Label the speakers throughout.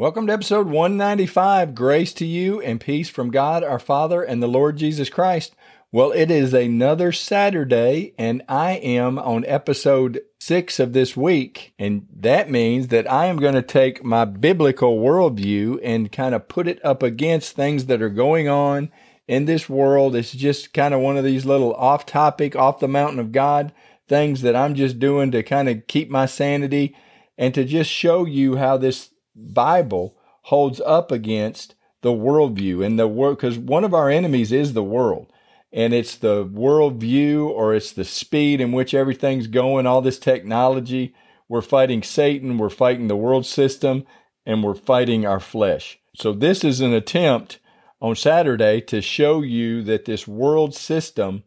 Speaker 1: Welcome to episode 195. Grace to you and peace from God our Father and the Lord Jesus Christ. Well, it is another Saturday, and I am on episode six of this week. And that means that I am going to take my biblical worldview and kind of put it up against things that are going on in this world. It's just kind of one of these little off topic, off the mountain of God things that I'm just doing to kind of keep my sanity and to just show you how this Bible holds up against the worldview and the world, because one of our enemies is the world. And it's the worldview or it's the speed in which everything's going, all this technology. We're fighting Satan, we're fighting the world system, and we're fighting our flesh. So, this is an attempt on Saturday to show you that this world system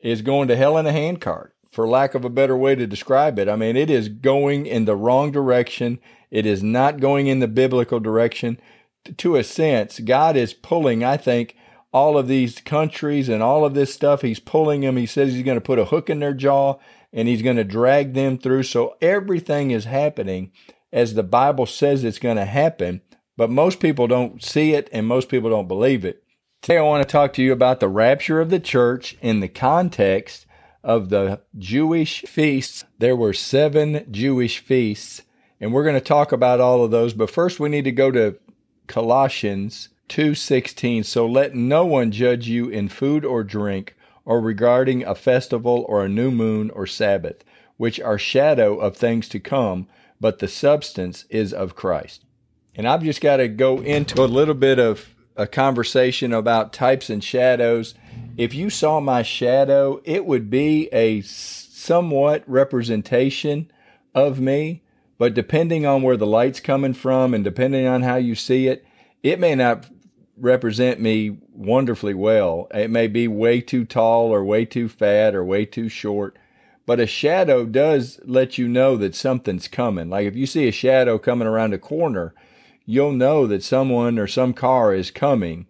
Speaker 1: is going to hell in a handcart, for lack of a better way to describe it. I mean, it is going in the wrong direction. It is not going in the biblical direction. To a sense, God is pulling, I think, all of these countries and all of this stuff. He's pulling them. He says he's going to put a hook in their jaw and he's going to drag them through. So everything is happening as the Bible says it's going to happen, but most people don't see it and most people don't believe it. Today, I want to talk to you about the rapture of the church in the context of the Jewish feasts. There were seven Jewish feasts, and we're going to talk about all of those. But first, we need to go to Colossians 2:16. So let no one judge you in food or drink, or regarding a festival or a new moon or Sabbath, which are shadow of things to come, but the substance is of Christ. And I've just got to go into a little bit of a conversation about types and shadows. If you saw my shadow, it would be a somewhat representation of me, but depending on where the light's coming from and depending on how you see it, it may not represent me wonderfully well. It may be way too tall or way too fat or way too short. But a shadow does let you know that something's coming. Like if you see a shadow coming around a corner, you'll know that someone or some car is coming.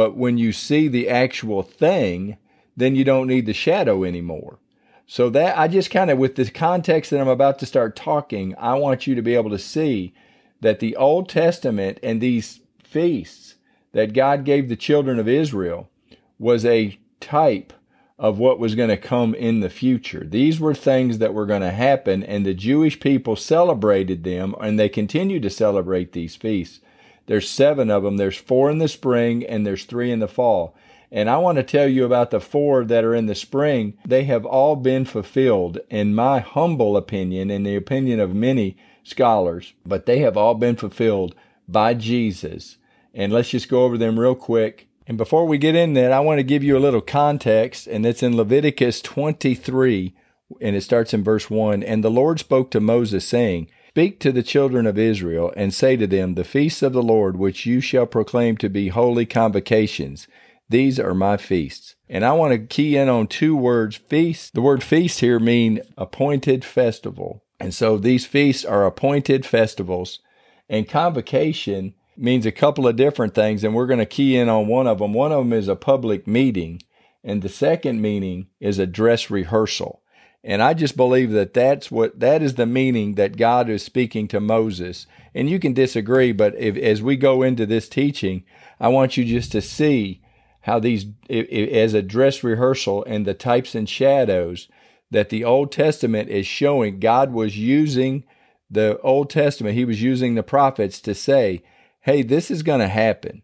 Speaker 1: But when you see the actual thing, then you don't need the shadow anymore. So that I just kind of with the context that I'm about to start talking, I want you to be able to see that the Old Testament and these feasts that God gave the children of Israel was a type of what was going to come in the future. These were things that were going to happen, and the Jewish people celebrated them, and they continue to celebrate these feasts. There's seven of them. There's four in the spring, and there's three in the fall. And I want to tell you about the four that are in the spring. They have all been fulfilled, in my humble opinion, in the opinion of many scholars, but they have all been fulfilled by Jesus. And let's just go over them real quick. And before we get in that, I want to give you a little context, and it's in Leviticus 23, and it starts in verse 1. And the Lord spoke to Moses, saying, Speak to the children of Israel, and say to them, The feasts of the Lord, which you shall proclaim to be holy convocations, these are my feasts. And I want to key in on two words feast. The word feast here mean appointed festival. And so these feasts are appointed festivals. And convocation means a couple of different things, and we're going to key in on one of them. One of them is a public meeting, and the second meaning is a dress rehearsal. And I just believe that that's what that is the meaning that God is speaking to Moses. And you can disagree, but if, as we go into this teaching, I want you just to see how these, as a dress rehearsal and the types and shadows that the Old Testament is showing, God was using the Old Testament, He was using the prophets to say, hey, this is going to happen.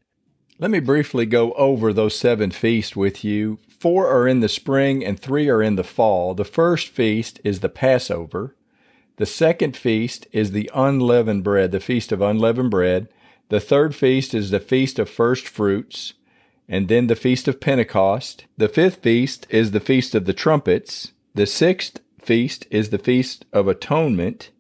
Speaker 1: Let me briefly go over those seven feasts with you. Four are in the spring and three are in the fall. The first feast is the Passover. The second feast is the unleavened bread, the feast of unleavened bread. The third feast is the feast of first fruits, and then the feast of Pentecost. The fifth feast is the feast of the trumpets. The sixth feast is the feast of atonement.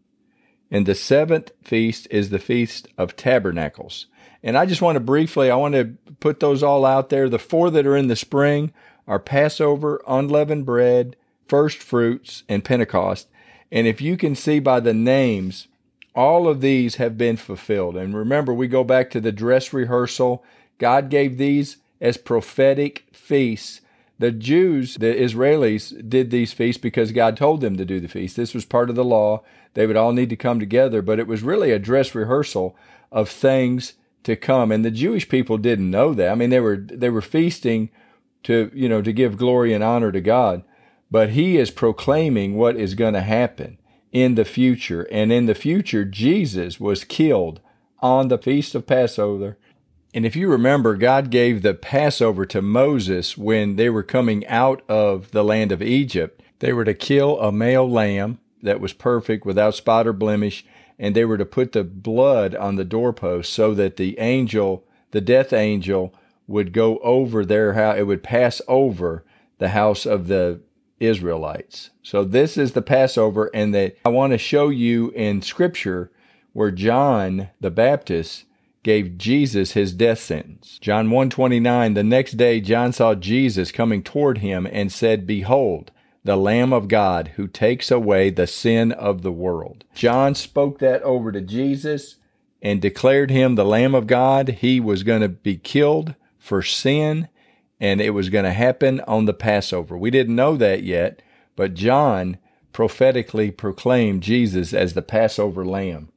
Speaker 1: And the seventh feast is the feast of tabernacles. And I just want to briefly, I want to put those all out there. The four that are in the spring are Passover, unleavened bread, first fruits, and Pentecost. And if you can see by the names, all of these have been fulfilled. And remember, we go back to the dress rehearsal. God gave these as prophetic feasts. The Jews, the Israelis, did these feasts because God told them to do the feast. This was part of the law. They would all need to come together, but it was really a dress rehearsal of things to come. And the Jewish people didn't know that. I mean, they were they were feasting to you know to give glory and honor to God, but He is proclaiming what is going to happen in the future. And in the future, Jesus was killed on the feast of Passover. And if you remember, God gave the Passover to Moses when they were coming out of the land of Egypt. They were to kill a male lamb that was perfect without spot or blemish, and they were to put the blood on the doorpost so that the angel, the death angel, would go over their house. It would pass over the house of the Israelites. So this is the Passover, and that I want to show you in Scripture where John the Baptist gave Jesus his death sentence. John 129, the next day John saw Jesus coming toward him and said, Behold, the Lamb of God who takes away the sin of the world. John spoke that over to Jesus and declared him the Lamb of God. He was going to be killed for sin and it was going to happen on the Passover. We didn't know that yet, but John prophetically proclaimed Jesus as the Passover lamb.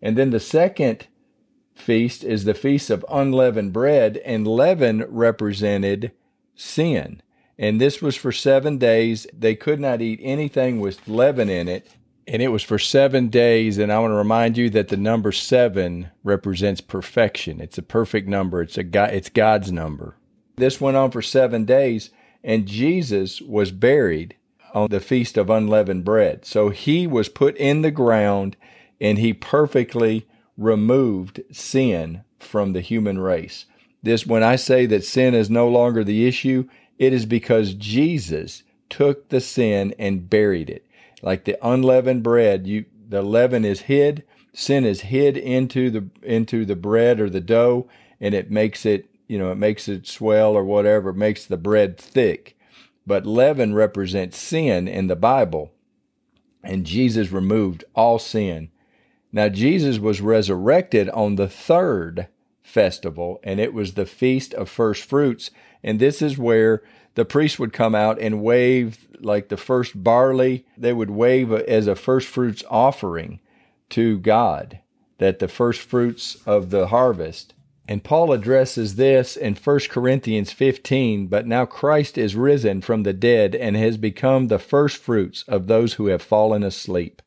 Speaker 1: And then the second feast is the feast of unleavened bread, and leaven represented sin. And this was for seven days. They could not eat anything with leaven in it. And it was for seven days. And I want to remind you that the number seven represents perfection. It's a perfect number. It's a God, it's God's number. This went on for seven days, and Jesus was buried on the Feast of Unleavened Bread. So he was put in the ground and he perfectly removed sin from the human race. This, when I say that sin is no longer the issue, it is because Jesus took the sin and buried it. Like the unleavened bread, you, the leaven is hid, sin is hid into the, into the bread or the dough, and it makes it you know, it makes it swell or whatever, makes the bread thick. But leaven represents sin in the Bible, and Jesus removed all sin. Now, Jesus was resurrected on the third festival, and it was the Feast of First Fruits. And this is where the priest would come out and wave like the first barley, they would wave as a first fruits offering to God, that the first fruits of the harvest and Paul addresses this in 1 Corinthians 15, but now Christ is risen from the dead and has become the firstfruits of those who have fallen asleep.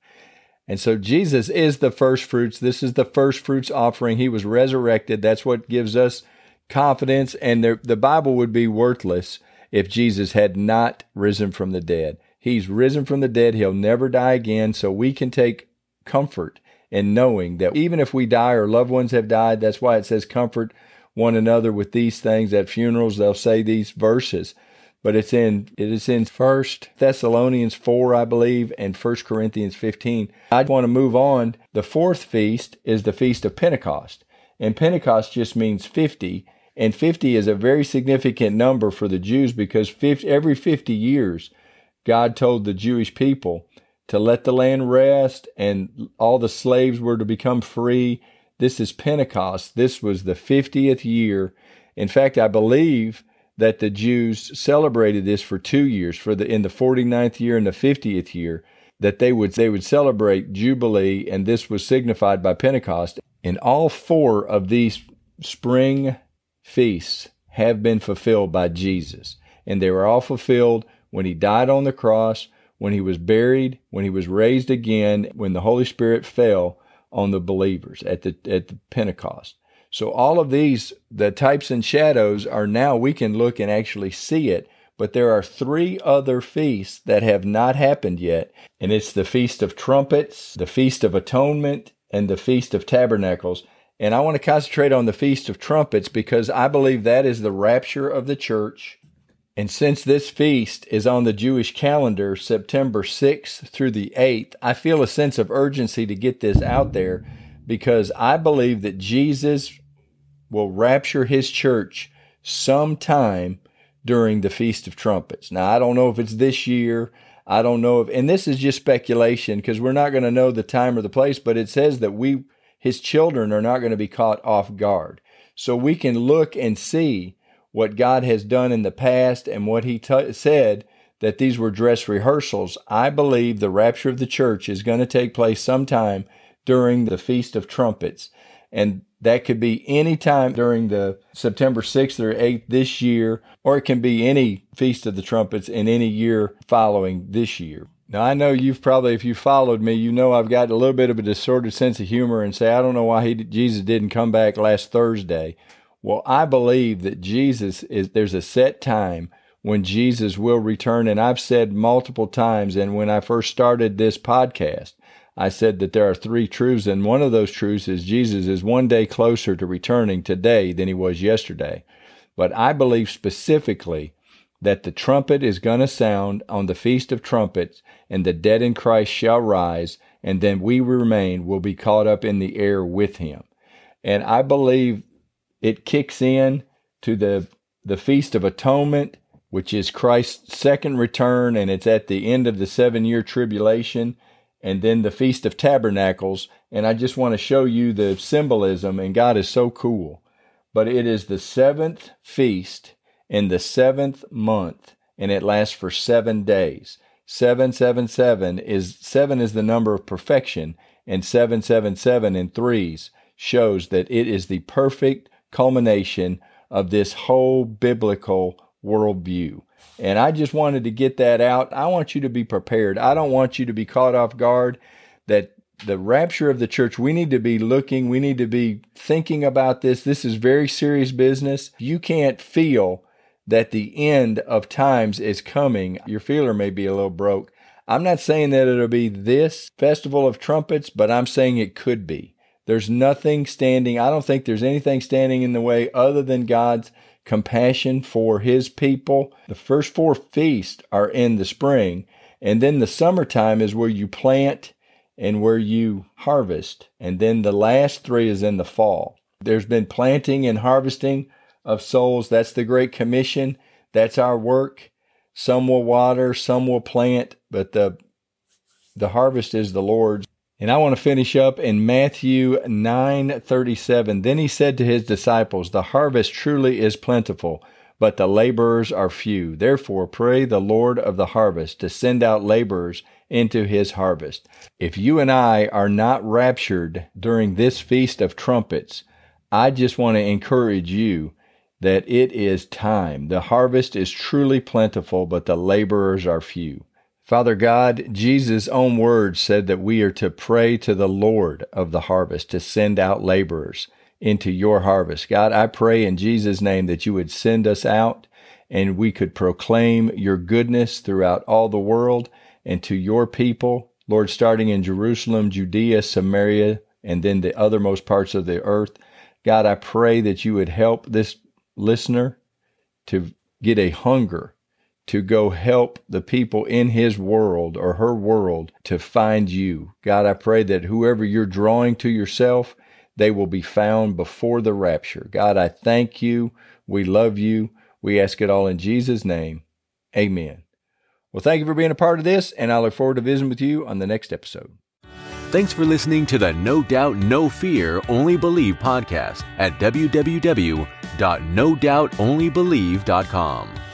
Speaker 1: And so Jesus is the first fruits. This is the first fruits offering. He was resurrected. That's what gives us confidence. And the, the Bible would be worthless if Jesus had not risen from the dead. He's risen from the dead. He'll never die again. So we can take comfort and knowing that even if we die or loved ones have died, that's why it says comfort one another with these things at funerals. They'll say these verses, but it's in it is in First Thessalonians four, I believe, and First Corinthians fifteen. I want to move on. The fourth feast is the feast of Pentecost, and Pentecost just means fifty. And 50 is a very significant number for the Jews because 50, every 50 years, God told the Jewish people to let the land rest and all the slaves were to become free. This is Pentecost. This was the 50th year. In fact, I believe that the Jews celebrated this for two years, for the in the 49th year and the 50th year, that they would they would celebrate Jubilee, and this was signified by Pentecost. And all four of these spring feasts have been fulfilled by Jesus. And they were all fulfilled when he died on the cross, when he was buried, when he was raised again, when the Holy Spirit fell on the believers at the at the Pentecost. So all of these the types and shadows are now we can look and actually see it, but there are three other feasts that have not happened yet, and it's the Feast of Trumpets, the Feast of Atonement, and the Feast of Tabernacles. And I want to concentrate on the Feast of Trumpets because I believe that is the rapture of the church and since this feast is on the Jewish calendar, September 6th through the 8th, I feel a sense of urgency to get this out there because I believe that Jesus will rapture his church sometime during the Feast of Trumpets. Now, I don't know if it's this year. I don't know if, and this is just speculation because we're not going to know the time or the place, but it says that we, his children, are not going to be caught off guard. So we can look and see what God has done in the past and what he t- said that these were dress rehearsals. I believe the rapture of the church is going to take place sometime during the Feast of Trumpets. And that could be any time during the September 6th or 8th this year, or it can be any Feast of the Trumpets in any year following this year. Now, I know you've probably, if you followed me, you know I've got a little bit of a distorted sense of humor and say, I don't know why he, Jesus didn't come back last Thursday. Well, I believe that Jesus is, there's a set time when Jesus will return. And I've said multiple times, and when I first started this podcast, I said that there are three truths, and one of those truths is Jesus is one day closer to returning today than he was yesterday. But I believe specifically that the trumpet is going to sound on the Feast of Trumpets, and the dead in Christ shall rise, and then we remain will be caught up in the air with him. And I believe it kicks in to the, the Feast of Atonement, which is Christ's second return, and it's at the end of the seven year tribulation and then the Feast of Tabernacles. And I just want to show you the symbolism, and God is so cool. But it is the seventh feast in the seventh month, and it lasts for seven days. 777 is seven is the number of perfection, and 777 in threes shows that it is the perfect culmination of this whole biblical worldview. And I just wanted to get that out. I want you to be prepared. I don't want you to be caught off guard that the rapture of the church, we need to be looking, we need to be thinking about this. This is very serious business. You can't feel that the end of times is coming. Your feeler may be a little broke. I'm not saying that it'll be this festival of trumpets, but I'm saying it could be. There's nothing standing, I don't think there's anything standing in the way other than God's compassion for his people. The first four feasts are in the spring, and then the summertime is where you plant and where you harvest, and then the last three is in the fall. There's been planting and harvesting of souls. That's the Great Commission. That's our work. Some will water, some will plant, but the the harvest is the Lord's. And I want to finish up in Matthew 9:37. Then he said to his disciples, "The harvest truly is plentiful, but the laborers are few. Therefore pray the Lord of the harvest to send out laborers into his harvest." If you and I are not raptured during this feast of trumpets, I just want to encourage you that it is time. The harvest is truly plentiful, but the laborers are few. Father God, Jesus' own words said that we are to pray to the Lord of the harvest to send out laborers into your harvest. God, I pray in Jesus' name that you would send us out and we could proclaim your goodness throughout all the world and to your people, Lord, starting in Jerusalem, Judea, Samaria, and then the othermost parts of the earth. God, I pray that you would help this listener to get a hunger to go help the people in his world or her world to find you. God, I pray that whoever you're drawing to yourself, they will be found before the rapture. God, I thank you. We love you. We ask it all in Jesus' name. Amen. Well, thank you for being a part of this, and I look forward to visiting with you on the next episode.
Speaker 2: Thanks for listening to the No Doubt, No Fear, Only Believe podcast at www.nodoubtonlybelieve.com.